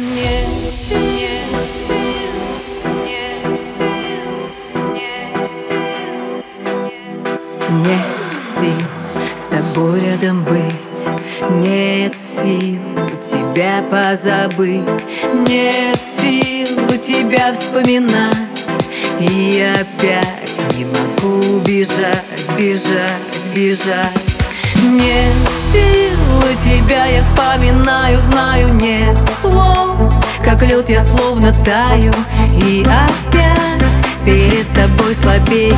Нет сил, с тобой рядом быть Нет сил тебя позабыть. Нет сил тебя вспоминать. И опять не могу бежать, бежать, бежать. Нет сил тебя я вспоминаю, знаю, нет Как лед я словно таю. И опять перед тобой слабею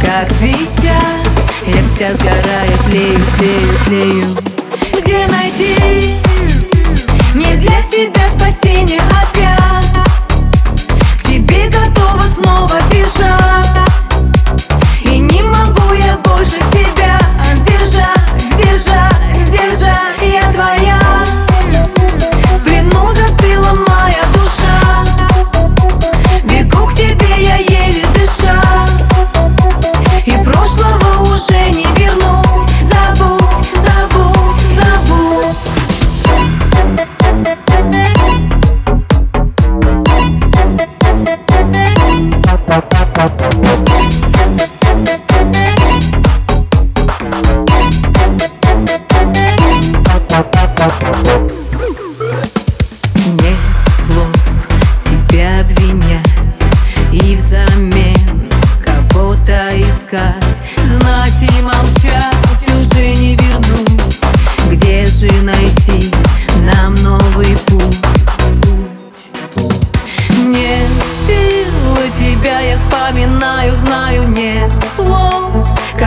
Как свеча. Я вся сгораю, тлею, тлею, тлею Где найти? Мне для себя спасение опять. К тебе готова снова бежать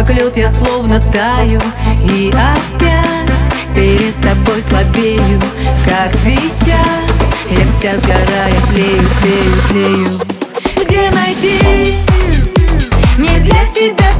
Как лед я словно таю. И опять перед тобой слабею Как свеча. Я вся сгораю, тлею, тлею, тлею Где найти? Мне для себя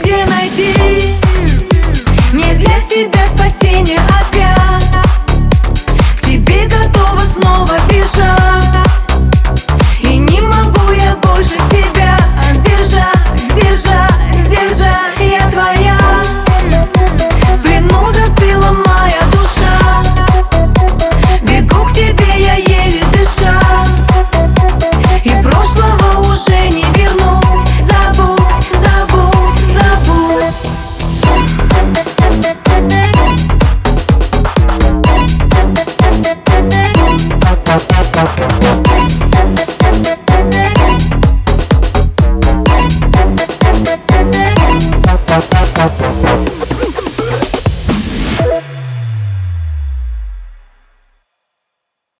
Где найти? Мне для себя спасение от